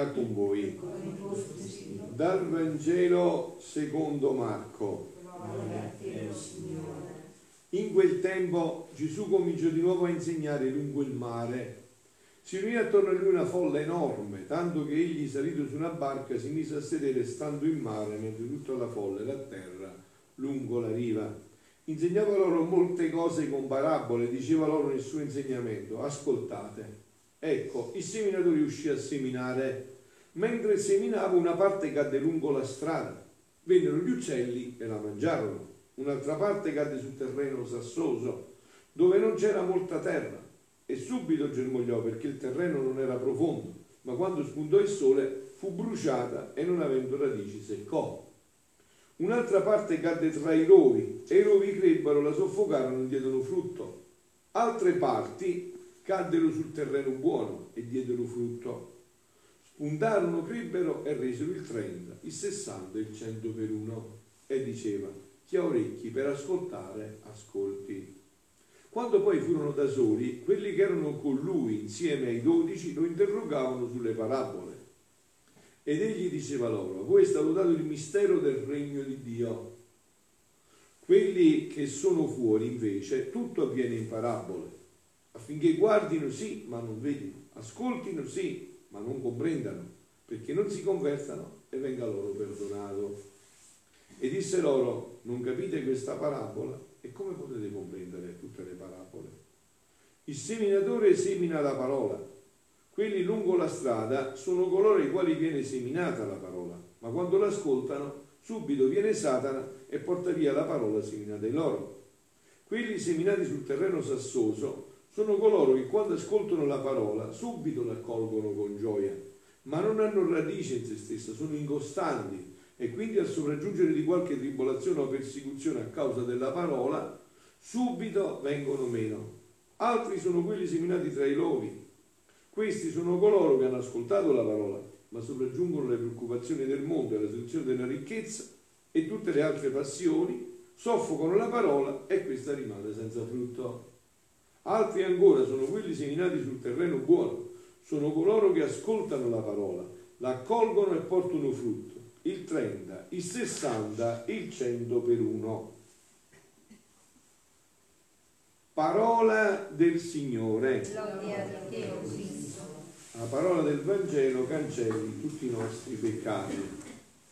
sia con voi. Dal Vangelo secondo Marco. In quel tempo Gesù cominciò di nuovo a insegnare lungo il mare. Si riunì attorno a lui una folla enorme, tanto che egli, salito su una barca, si mise a sedere stando in mare, mentre tutta la folla era a terra, lungo la riva. Insegnava loro molte cose con parabole, diceva loro nel suo insegnamento, ascoltate. Ecco, il seminatore uscì a seminare. Mentre seminava una parte cadde lungo la strada. Vennero gli uccelli e la mangiarono. Un'altra parte cadde sul terreno sassoso, dove non c'era molta terra, e subito germogliò perché il terreno non era profondo, ma quando spuntò il sole fu bruciata e non avendo radici seccò. Un'altra parte cadde tra i rovi, e i rovi crebbero, la soffocarono e diedero frutto. Altre parti caddero sul terreno buono e diedero frutto. Spuntarono, crebbero e resero il 30, il 60 e il 100 per uno. E diceva, chi ha orecchi per ascoltare, ascolti. Quando poi furono da soli, quelli che erano con lui insieme ai dodici lo interrogavano sulle parabole. Ed egli diceva loro, voi è stato dato il mistero del regno di Dio. Quelli che sono fuori invece, tutto avviene in parabole, affinché guardino sì, ma non vedino, ascoltino sì, ma non comprendano, perché non si conversano e venga loro perdonato. E disse loro, non capite questa parabola? E come potete comprendere tutte le parabole? Il seminatore semina la parola. Quelli lungo la strada sono coloro ai quali viene seminata la parola, ma quando l'ascoltano, subito viene Satana e porta via la parola seminata in loro. Quelli seminati sul terreno sassoso sono coloro che quando ascoltano la parola subito l'accolgono con gioia, ma non hanno radice in se stessa, sono incostanti e quindi al sopraggiungere di qualche tribolazione o persecuzione a causa della parola, subito vengono meno. Altri sono quelli seminati tra i lovi. Questi sono coloro che hanno ascoltato la parola, ma sopraggiungono le preoccupazioni del mondo e la seduzione della ricchezza e tutte le altre passioni, soffocano la parola e questa rimane senza frutto. Altri ancora sono quelli seminati sul terreno buono, sono coloro che ascoltano la parola, la accolgono e portano frutto il 30, il 60, il 100 per uno. Parola del Signore. La parola del Vangelo cancelli tutti i nostri peccati.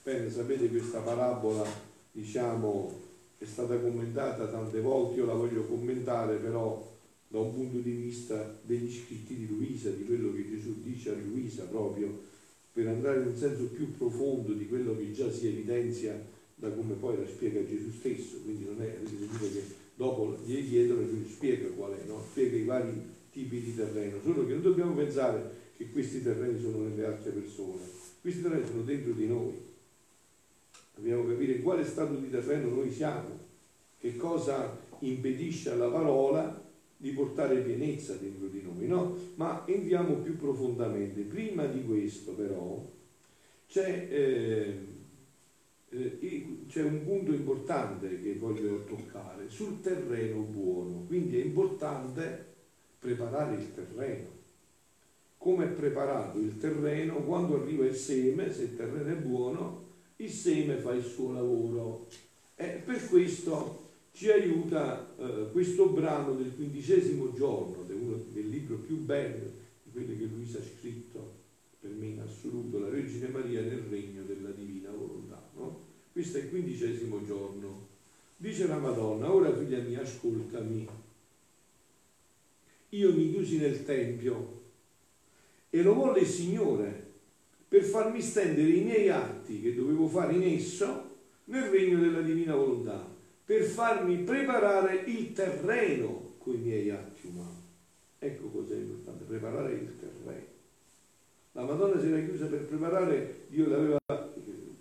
Bene, sapete questa parabola, diciamo, è stata commentata tante volte, io la voglio commentare però da un punto di vista degli scritti di Luisa, di quello che Gesù dice a Luisa proprio per andare in un senso più profondo di quello che già si evidenzia da come poi la spiega Gesù stesso, quindi non è avete che dopo gli chiedono e lui spiega qual è, no? spiega i vari tipi di terreno, solo che non dobbiamo pensare che questi terreni sono nelle altre persone, questi terreni sono dentro di noi, dobbiamo capire quale stato di terreno noi siamo, che cosa impedisce alla parola di portare pienezza dentro di noi, no? Ma entriamo più profondamente. Prima di questo però c'è, eh, eh, c'è un punto importante che voglio toccare, sul terreno buono, quindi è importante preparare il terreno. Come è preparato il terreno? Quando arriva il seme, se il terreno è buono, il seme fa il suo lavoro. E per questo ci aiuta eh, questo brano del quindicesimo giorno, del, libro più bello di quelli che Luisa ha scritto, per me in assoluto, la Vergine Maria nel regno della divina volontà. No? Questo è il quindicesimo giorno. Dice la Madonna, ora figlia mia, ascoltami. Io mi chiusi nel Tempio e lo volle il Signore per farmi stendere i miei atti che dovevo fare in esso nel regno della divina volontà per farmi preparare il terreno con i miei atti umani. Ecco cos'è importante, preparare il terreno. La Madonna si era chiusa per preparare, Dio l'aveva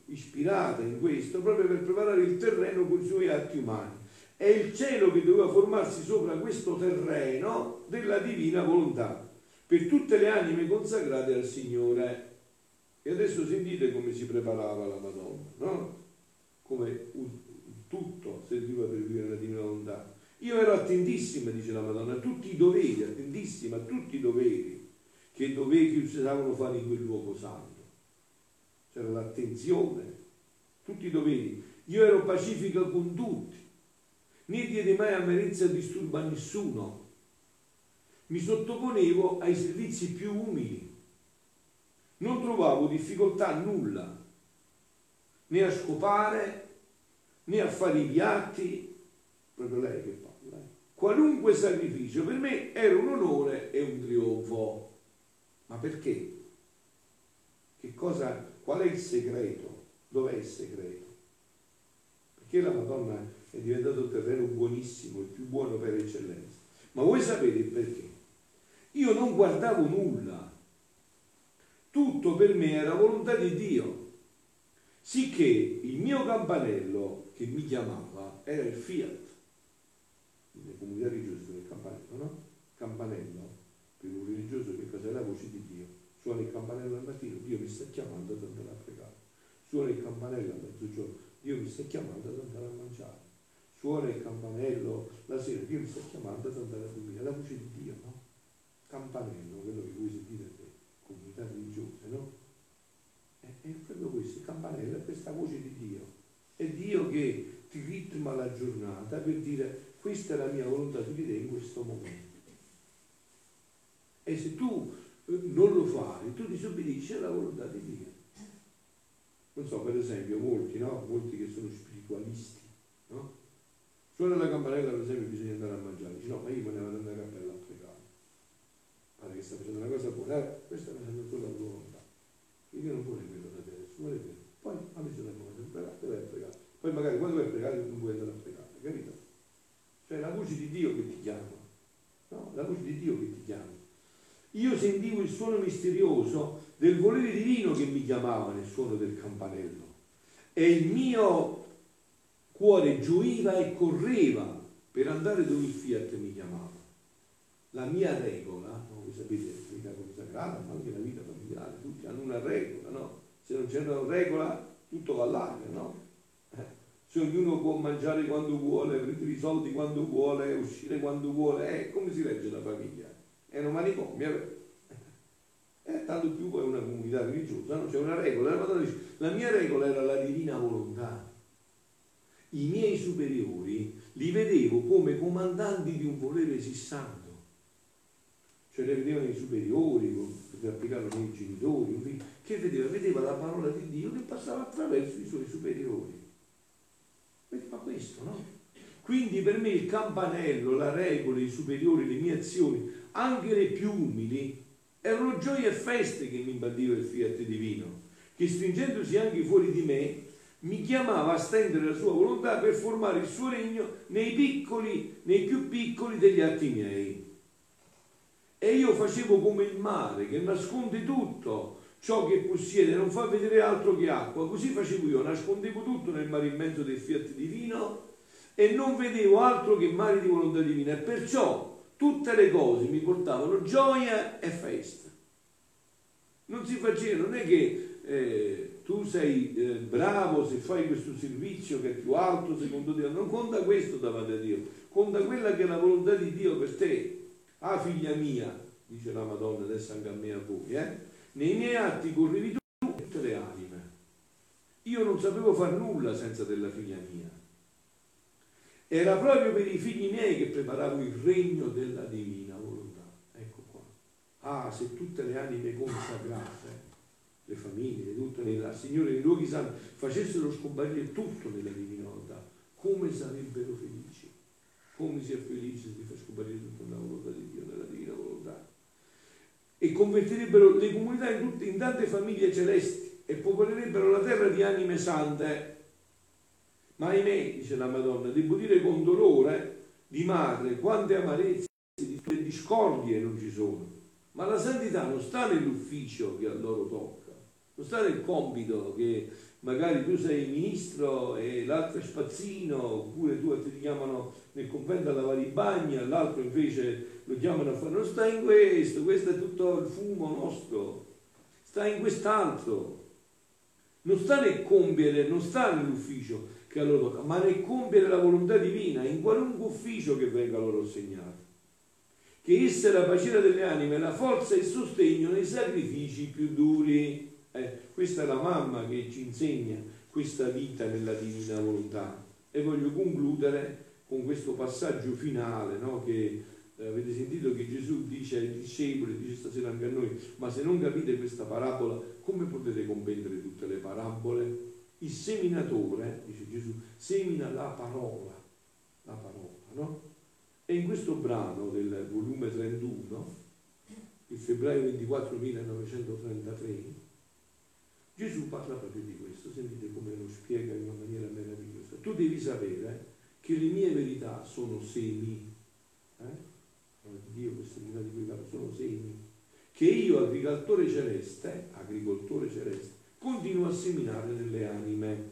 ispirata in questo, proprio per preparare il terreno con i suoi atti umani. È il cielo che doveva formarsi sopra questo terreno della divina volontà, per tutte le anime consacrate al Signore. E adesso sentite come si preparava la Madonna, no? Come tutto serviva per vivere la divina volontà. Io ero attentissima, dice la Madonna, a tutti i doveri, attentissima a tutti i doveri che doveri usavano fare in quel luogo santo. c'era l'attenzione, tutti i doveri. Io ero pacifica con tutti, né diedi mai amarezza e disturbo a nessuno. Mi sottoponevo ai servizi più umili. Non trovavo difficoltà a nulla, né a scopare, né a fare i piatti, proprio lei che parla. Eh. Qualunque sacrificio per me era un onore e un trionfo. Ma perché? Che cosa, qual è il segreto? Dov'è il segreto? Perché la Madonna è diventato un terreno buonissimo, il più buono per eccellenza. Ma voi sapete il perché? Io non guardavo nulla, tutto per me era volontà di Dio, sicché il mio campanello che mi chiamava era il fiat. Nelle comunità religiose il campanello, no? Campanello, per un religioso che cos'è la voce di Dio? Suona il campanello al mattino, Dio mi sta chiamando ad andare a pregare. Suona il campanello a mezzogiorno, Dio mi sta chiamando ad andare a mangiare. Suona il campanello la sera, Dio mi sta chiamando ad andare a dormire. La voce di Dio, no? Campanello, quello che voi sentite nelle comunità religiose, no? È, è proprio questo, il campanello è questa voce di Dio. È Dio che ti ritma la giornata per dire questa è la mia volontà di te in questo momento. E se tu eh, non lo fai, tu disobbedisci alla volontà di Dio non so, per esempio, molti, no? Molti che sono spiritualisti, no? Suona la campanella, per esempio, bisogna andare a mangiare. Dice, no, ma io vado andare a cappella a pregare. Pare che sta facendo una cosa buona, eh, questa è la tua volontà. Dio non vuole quello da te, adesso te. Poi, a me c'è da cosa, pregare, vai a pregare. Poi magari quando vai a pregare non vuoi andare a pregare, capito? Cioè la voce di Dio che ti chiama, no? La voce di Dio che ti chiama. Io sentivo il suono misterioso del volere divino che mi chiamava nel suono del campanello e il mio cuore gioiva e correva per andare dove il fiat mi chiamava. La mia regola, no? voi sapete, la vita consacrata, ma anche la vita familiare, tutti hanno una regola? Se non c'è una regola, tutto va all'aria, no? Eh, se ognuno può mangiare quando vuole, prendere i soldi quando vuole, uscire quando vuole, eh, come si regge la famiglia? È un manicomio, eh, tanto più poi una comunità religiosa, no? c'è una regola, la dice, la mia regola era la divina volontà. I miei superiori li vedevo come comandanti di un volere sissando, cioè le vedevano i superiori, per applicarlo nei genitori, che vedeva, vedeva la parola di Dio che passava attraverso i suoi superiori. Vedeva questo, no? Quindi per me il campanello, la regola, i superiori, le mie azioni, anche le più umili, erano gioie e feste che mi imbadiva il fiat divino, che stringendosi anche fuori di me, mi chiamava a stendere la sua volontà per formare il suo regno nei piccoli, nei più piccoli degli atti miei. E io facevo come il mare che nasconde tutto ciò che possiede, non fa vedere altro che acqua. Così facevo io, nascondevo tutto nel mare immenso del fiat divino e non vedevo altro che mare di volontà divina. E perciò tutte le cose mi portavano gioia e festa. Non si faceva, non è che eh, tu sei eh, bravo se fai questo servizio che è più alto secondo Dio, non conta questo davanti a Dio, conta quella che è la volontà di Dio per te. Ah figlia mia, dice la Madonna adesso anche a me a voi, eh? Nei miei atti correvi tu tutte le anime. Io non sapevo far nulla senza della figlia mia. Era proprio per i figli miei che preparavo il regno della divina volontà. Ecco qua. Ah, se tutte le anime consacrate, le famiglie, tutte le, la Signore, nei luoghi santi, facessero scomparire tutto nella divina volontà, come sarebbero felici? Come si è felice di far scomparire tutto nella volontà di Dio, nella divina volontà? E convertirebbero le comunità in, tutte, in tante famiglie celesti e popolerebbero la terra di anime sante ma ahimè, dice la Madonna, devo dire con dolore di madre quante amarezze e discordie non ci sono. Ma la santità non sta nell'ufficio che a loro tocca, non sta nel compito che magari tu sei ministro e l'altro è spazzino, oppure tu ti chiamano nel convento a lavare i bagni, l'altro invece lo chiamano a fare, non sta in questo, questo è tutto il fumo nostro, sta in quest'altro. Non sta nel compiere, non sta nell'ufficio, che a loro tocca, ma nel compiere la volontà divina in qualunque ufficio che venga loro assegnato. Che essa è la pacina delle anime, la forza e il sostegno nei sacrifici più duri. Eh, questa è la mamma che ci insegna questa vita nella divina volontà. E voglio concludere con questo passaggio finale, no? che eh, avete sentito che Gesù dice ai discepoli, dice stasera anche a noi, ma se non capite questa parabola, come potete comprendere tutte le parabole? Il seminatore, dice Gesù, semina la parola, la parola, no? E in questo brano del volume 31, il febbraio 24 1933, Gesù parla proprio di questo, sentite come lo spiega in una maniera meravigliosa. Tu devi sapere che le mie verità sono semi, eh? Dio queste verità di cui parlo sono semi, che io, agricoltore celeste, agricoltore celeste, continuo a seminare nelle anime.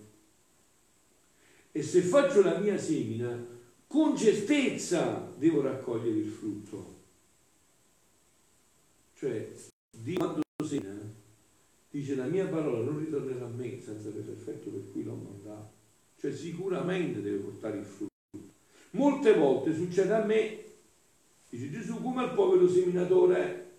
E se faccio la mia semina, con certezza devo raccogliere il frutto. Cioè, Dio quando semina, dice la mia parola non ritornerà a me senza avere l'effetto per cui l'ho mandato. Cioè sicuramente deve portare il frutto. Molte volte succede a me, dice Gesù, come al povero seminatore,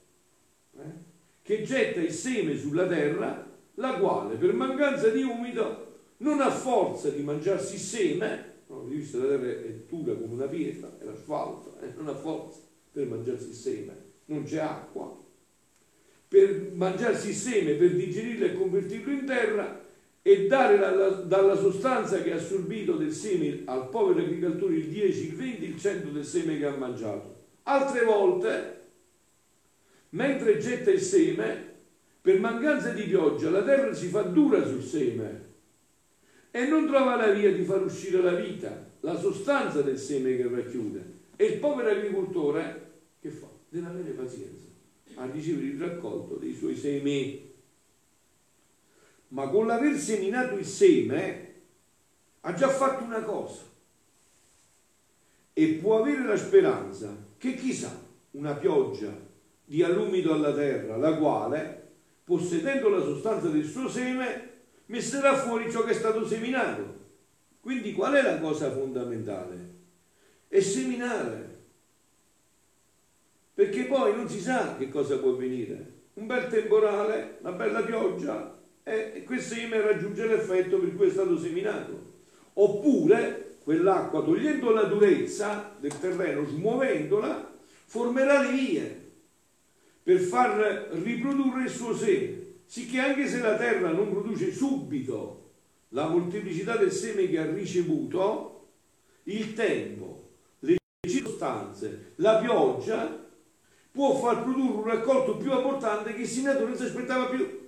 eh? che getta il seme sulla terra la quale per mancanza di umido non ha forza di mangiarsi il seme, no, visto la terra è dura come una pietra, è l'asfalto, eh, non ha forza per mangiarsi il seme, non c'è acqua, per mangiarsi il seme, per digerirlo e convertirlo in terra e dare dalla, dalla sostanza che ha assorbito del seme al povero agricoltore il 10, il 20, il 100 del seme che ha mangiato. Altre volte, mentre getta il seme, per mancanza di pioggia la terra si fa dura sul seme e non trova la via di far uscire la vita, la sostanza del seme che racchiude. E il povero agricoltore che fa? Deve avere pazienza a ricevere il raccolto dei suoi semi. Ma con l'aver seminato il seme ha già fatto una cosa e può avere la speranza che chissà una pioggia dia l'umido alla terra, la quale possedendo la sostanza del suo seme, metterà fuori ciò che è stato seminato. Quindi qual è la cosa fondamentale? È seminare. Perché poi non si sa che cosa può avvenire. Un bel temporale, una bella pioggia e quel seme raggiunge l'effetto per cui è stato seminato. Oppure quell'acqua, togliendo la durezza del terreno, smuovendola, formerà le vie per far riprodurre il suo seme, sicché anche se la terra non produce subito la molteplicità del seme che ha ricevuto, il tempo, le circostanze, la pioggia può far produrre un raccolto più importante che il senatore non si aspettava più.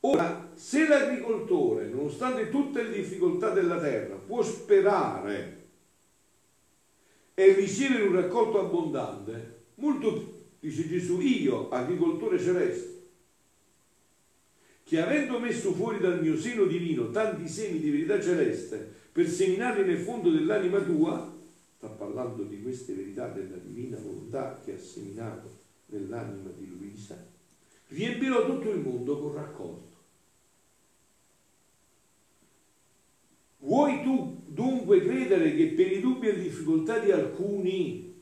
Ora, se l'agricoltore, nonostante tutte le difficoltà della terra, può sperare e ricevere un raccolto abbondante, molto, dice Gesù, io, agricoltore celeste, che avendo messo fuori dal mio seno divino tanti semi di verità celeste per seminarli nel fondo dell'anima tua, sta parlando di queste verità della divina volontà che ha seminato nell'anima di Luisa, riempirò tutto il mondo con raccolto. Vuoi tu dunque credere che per i dubbi e le difficoltà di alcuni,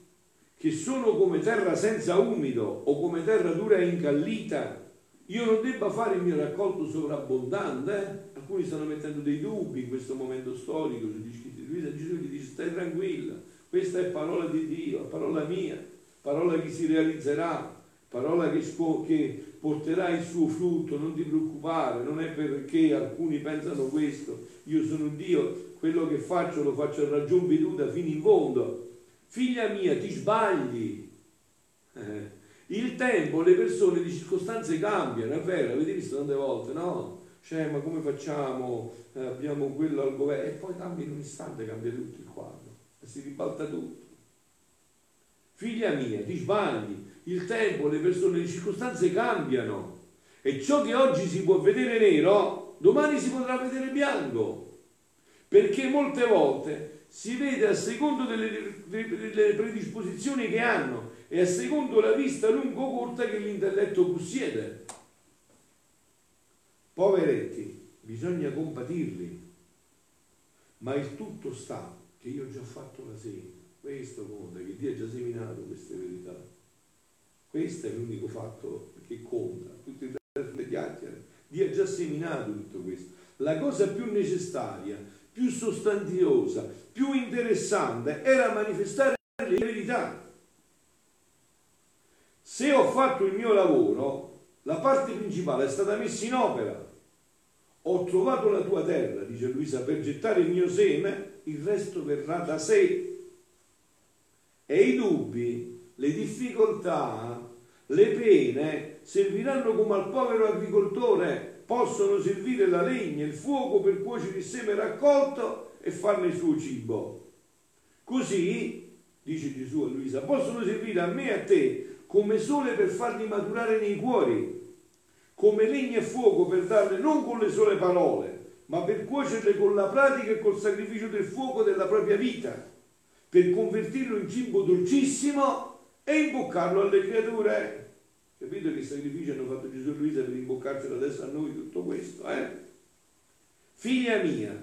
che sono come terra senza umido o come terra dura e incallita, io non debba fare il mio raccolto sovrabbondante? Alcuni stanno mettendo dei dubbi in questo momento storico sugli scritti di Luisa. Gesù gli dice stai tranquilla, questa è parola di Dio, parola mia, parola che si realizzerà, parola che, che porterà il suo frutto, non ti preoccupare, non è perché alcuni pensano questo, io sono Dio, quello che faccio lo faccio a ragion veduta fino in fondo. Figlia mia, ti sbagli. Eh. Il tempo, le persone, le circostanze cambiano, è vero, avete visto tante volte, no? Cioè, ma come facciamo? Eh, abbiamo quello al governo e poi cambia in un istante, cambia tutto il quadro si ribalta tutto. Figlia mia, ti sbagli, il tempo, le persone, le circostanze cambiano e ciò che oggi si può vedere nero, domani si potrà vedere bianco. Perché molte volte si vede a secondo delle, delle predisposizioni che hanno e a secondo la vista lungo o corta che l'intelletto possiede. Poveretti, bisogna compatirli, ma il tutto sta che io ho già fatto la semina, questo conta, che Dio ha già seminato queste verità Questo è l'unico fatto che conta, i resto gli altri. Dio ha già seminato tutto questo. La cosa più necessaria, più sostanziosa, più interessante era manifestare le verità. Se ho fatto il mio lavoro, la parte principale è stata messa in opera. Ho trovato la tua terra, dice Luisa, per gettare il mio seme, il resto verrà da sé. E i dubbi, le difficoltà, le pene serviranno come al povero agricoltore, possono servire la legna, il fuoco per cuocere il seme raccolto e farne il suo cibo. Così, dice Gesù a Luisa, possono servire a me e a te come sole per farli maturare nei cuori come legna e fuoco per darle non con le sole parole, ma per cuocerle con la pratica e col sacrificio del fuoco della propria vita, per convertirlo in cibo dolcissimo e imboccarlo alle creature. Capite che sacrificio hanno fatto Gesù e Luisa per imboccarselo adesso a noi tutto questo, eh? Figlia mia,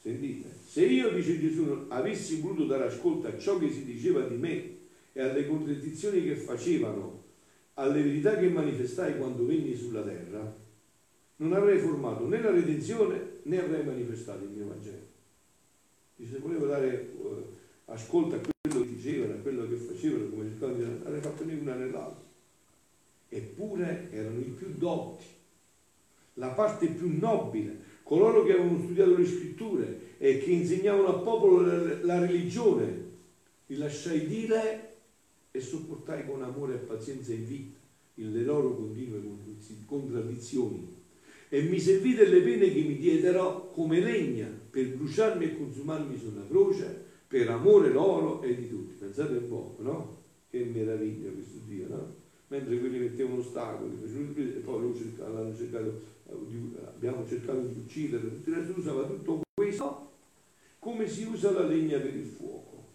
sentite, se io, dice Gesù, avessi voluto dare ascolto a ciò che si diceva di me e alle contraddizioni che facevano alle verità che manifestai quando venni sulla terra, non avrei formato né la redenzione né avrei manifestato il mio Vangelo. Dice, se volevo dare uh, ascolto a quello che dicevano, a quello che facevano, come cercavano di avrei fatto né una né l'altra. Eppure erano i più dotti, la parte più nobile, coloro che avevano studiato le scritture e che insegnavano al popolo la, la religione. Li lasciai dire e sopportai con amore e pazienza in vita le loro continue contraddizioni e mi servì delle pene che mi diedero come legna per bruciarmi e consumarmi sulla croce per amore loro e di tutti. Pensate un po', no? Che meraviglia questo Dio, no? Mentre quelli mettevano ostacoli, e poi loro cercavano, cercato, abbiamo cercato di uccidere, tutto il resto usava tutto questo come si usa la legna per il fuoco,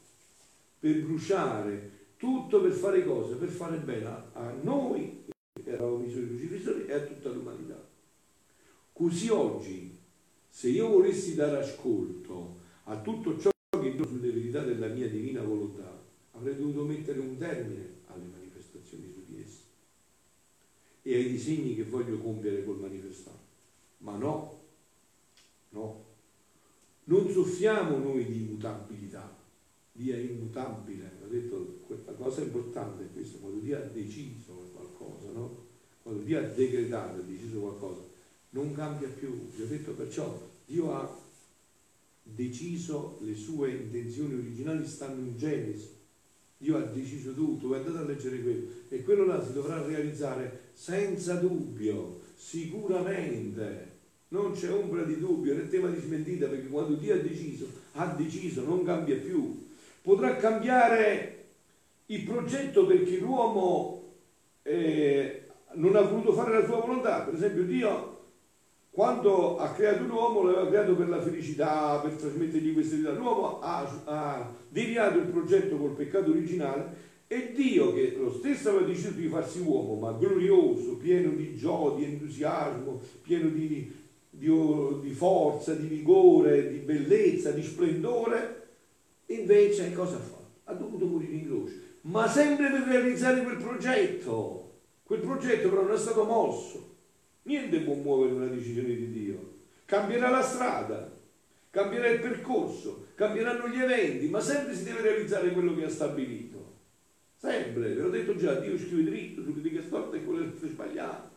per bruciare tutto per fare cosa? Per fare bene a noi, che eravamo i suoi crocifissori, e a tutta l'umanità. Così oggi, se io volessi dare ascolto a tutto ciò che dico sulle verità della mia divina volontà, avrei dovuto mettere un termine alle manifestazioni su di esse e ai disegni che voglio compiere col manifestare. Ma no, no, non soffriamo noi di immutabilità, Dio è immutabile, ho detto la cosa importante è questo, quando Dio ha deciso qualcosa, no? quando Dio ha decretato, ha deciso qualcosa, non cambia più. Vi ho detto perciò, Dio ha deciso le sue intenzioni originali, stanno in Genesi. Dio ha deciso tutto, voi andate a leggere quello e quello là si dovrà realizzare senza dubbio, sicuramente. Non c'è ombra di dubbio, è tema di smentita perché quando Dio ha deciso, ha deciso, non cambia più potrà cambiare il progetto perché l'uomo eh, non ha voluto fare la sua volontà. Per esempio Dio quando ha creato l'uomo l'aveva creato per la felicità, per trasmettergli queste vita. L'uomo ha, ha deviato il progetto col peccato originale e Dio, che lo stesso aveva deciso di farsi uomo, ma glorioso, pieno di gioia, di entusiasmo, pieno di, di, di forza, di vigore, di bellezza, di splendore, Invece cosa ha fatto? Ha dovuto morire in croce, ma sempre per realizzare quel progetto. Quel progetto però non è stato mosso. Niente può muovere una decisione di Dio. Cambierà la strada, cambierà il percorso, cambieranno gli eventi, ma sempre si deve realizzare quello che ha stabilito. Sempre, ve l'ho detto già, Dio scrive dritto sulle righe storte e quelle sbagliate.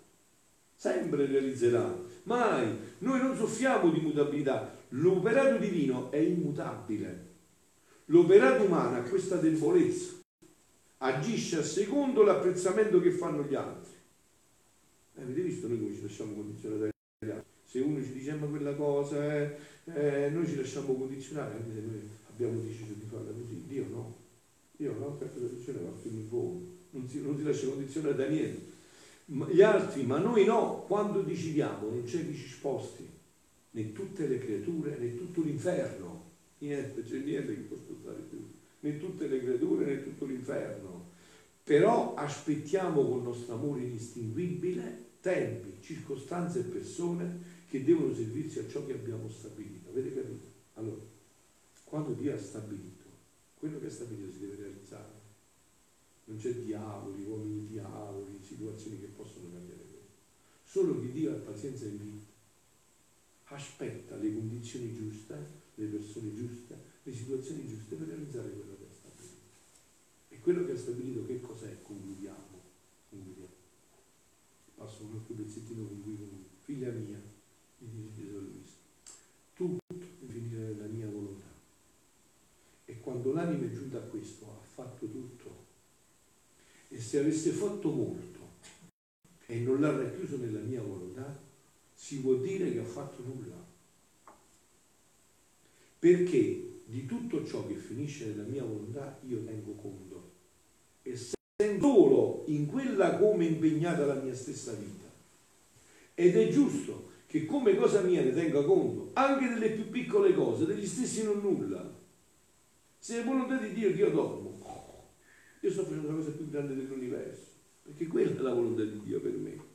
Sempre realizzerà. Mai. Noi non soffriamo di mutabilità. L'operato divino è immutabile. L'operato umano ha questa debolezza, agisce a secondo l'apprezzamento che fanno gli altri. Avete visto noi come ci lasciamo condizionare? Se uno ci dice ma quella cosa, eh, eh, noi ci lasciamo condizionare, anche se noi abbiamo deciso di farla così. Dio no. Dio no, per protezione va fino in fondo, non si, non si lascia condizionare da niente. Ma gli altri, ma noi no, quando decidiamo non c'è chi ci sposti, né tutte le creature, né tutto l'inferno niente, c'è niente che può spostare più, né tutte le creature né tutto l'inferno. Però aspettiamo con il nostro amore inestinguibile tempi, circostanze e persone che devono servirsi a ciò che abbiamo stabilito. Avete capito? Allora, quando Dio ha stabilito, quello che ha stabilito si deve realizzare. non c'è diavoli, uomini diavoli, situazioni che possono cambiare questo. Solo chi Dio ha pazienza in vita, aspetta le condizioni giuste, le persone giuste, le situazioni giuste per realizzare quello che ha stabilito. E quello che ha stabilito che cos'è? Concludiamo. Concludiamo. Passo un altro pezzettino con cui concludo. Figlia mia, mi dice Gesù Luisa, tutto finire nella mia volontà. E quando l'anima è giunta a questo, ha fatto tutto. E se avesse fatto molto e non l'ha racchiuso nella mia volontà, si può dire che ha fatto nulla. Perché di tutto ciò che finisce nella mia volontà io tengo conto. Essendo solo in quella come impegnata la mia stessa vita. Ed è giusto che come cosa mia ne tenga conto, anche delle più piccole cose, degli stessi non nulla. Se è volontà di Dio che io dormo, io sto facendo la cosa più grande dell'universo, perché quella è la volontà di Dio per me.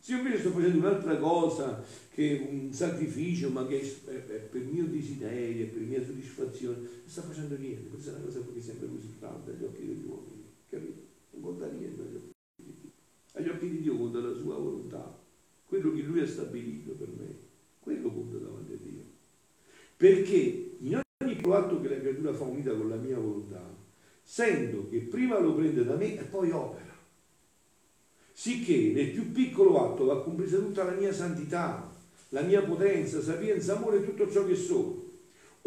Se io invece sto facendo un'altra cosa, che è un sacrificio, ma che è, per mio desiderio, per mia soddisfazione, non sta facendo niente, questa è una cosa che sembra così grande agli occhi degli uomini, capito? Non conta niente agli occhi di Dio. Agli occhi di Dio conta la sua volontà quello che lui ha stabilito per me, quello conta davanti a Dio. Perché in ogni atto che la creatura fa unita con la mia volontà, sento che prima lo prende da me e poi opera. Sicché nel più piccolo atto va compresa tutta la mia santità, la mia potenza, sapienza, amore e tutto ciò che sono.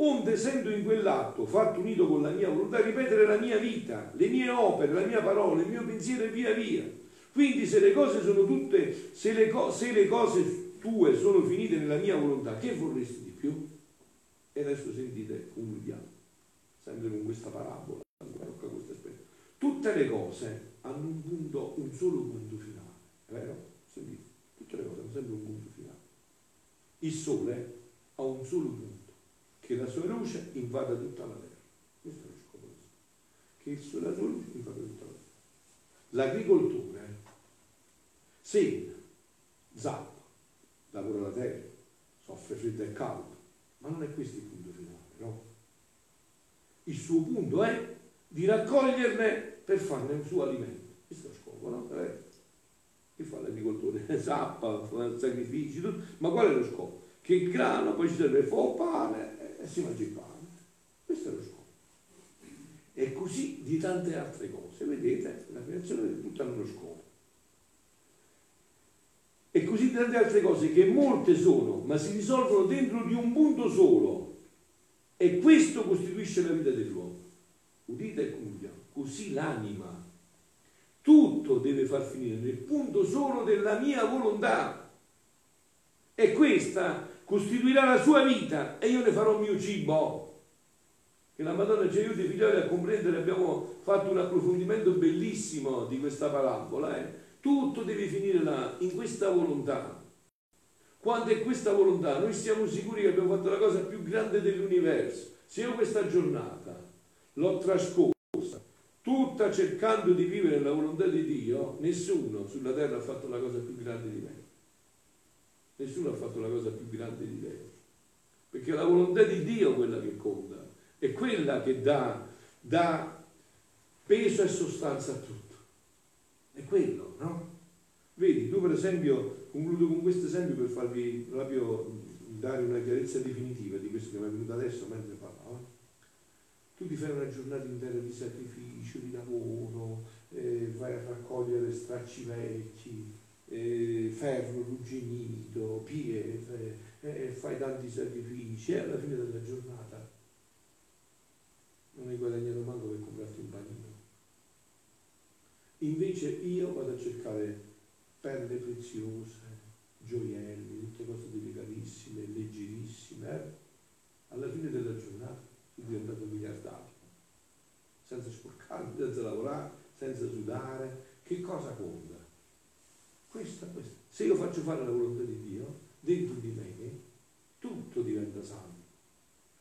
Onde sento in quell'atto, fatto unito con la mia volontà, ripetere la mia vita, le mie opere, la mia parola, il mio pensiero e via via quindi se le cose sono tutte, se le, co- se le cose tue sono finite nella mia volontà, che vorresti di più? E adesso sentite, concludiamo, sempre con questa parabola. Tutte le cose hanno un punto, un solo punto finale, è vero? Sentite, tutte le cose hanno sempre un punto finale. Il sole ha un solo punto, che la sua luce invada tutta la terra. Questo è lo scopo. Che la sua luce invada tutta la terra. L'agricoltore semina, zappa, lavora la terra, soffre freddo e caldo, ma non è questo il punto finale, no? Il suo punto è di raccoglierne per farne un suo alimento. Questo è lo scopo, no? Eh? Che fa l'agricoltore? Zappa, fa sacrifici, tutto. ma qual è lo scopo? Che il grano poi ci serve, fa pane e si mangia il pane. Questo è lo scopo. E così di tante altre cose. Vedete, la creazione di tutto ha uno scopo e così tante altre cose che molte sono, ma si risolvono dentro di un punto solo. E questo costituisce la vita dell'uomo. Udite e concludiamo. Così l'anima, tutto deve far finire nel punto solo della mia volontà. E questa costituirà la sua vita e io ne farò mio cibo. Che la Madonna ci aiuti figlioli a comprendere, abbiamo fatto un approfondimento bellissimo di questa parabola. Eh? Tutto deve finire là, in questa volontà. Quando è questa volontà, noi siamo sicuri che abbiamo fatto la cosa più grande dell'universo. Se io questa giornata l'ho trascorsa tutta cercando di vivere la volontà di Dio, nessuno sulla terra ha fatto la cosa più grande di me. Nessuno ha fatto la cosa più grande di te. Perché la volontà di Dio è quella che conta, è quella che dà, dà peso e sostanza a tutto. È quello, no? Vedi, tu per esempio, concludo con questo esempio per farvi proprio dare una chiarezza definitiva di questo che mi è venuto adesso mentre parlavo. Tu ti fai una giornata intera di sacrificio, di lavoro, eh, vai a raccogliere stracci vecchi, eh, ferro rugginito, pietre, eh, fai tanti sacrifici e alla fine della giornata non hai guadagnato manco per comprarti un panino. Invece io vado a cercare perle preziose, gioielli, tutte cose delicatissime, leggerissime. Eh? Alla fine della giornata sono diventato miliardario, senza sporcarmi, senza lavorare, senza sudare. Che cosa conta? Questa, questa. Se io faccio fare la volontà di Dio, dentro di me, tutto diventa santo,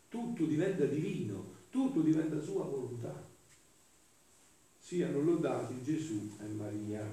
tutto diventa divino, tutto diventa sua volontà siano lodati Gesù e Maria.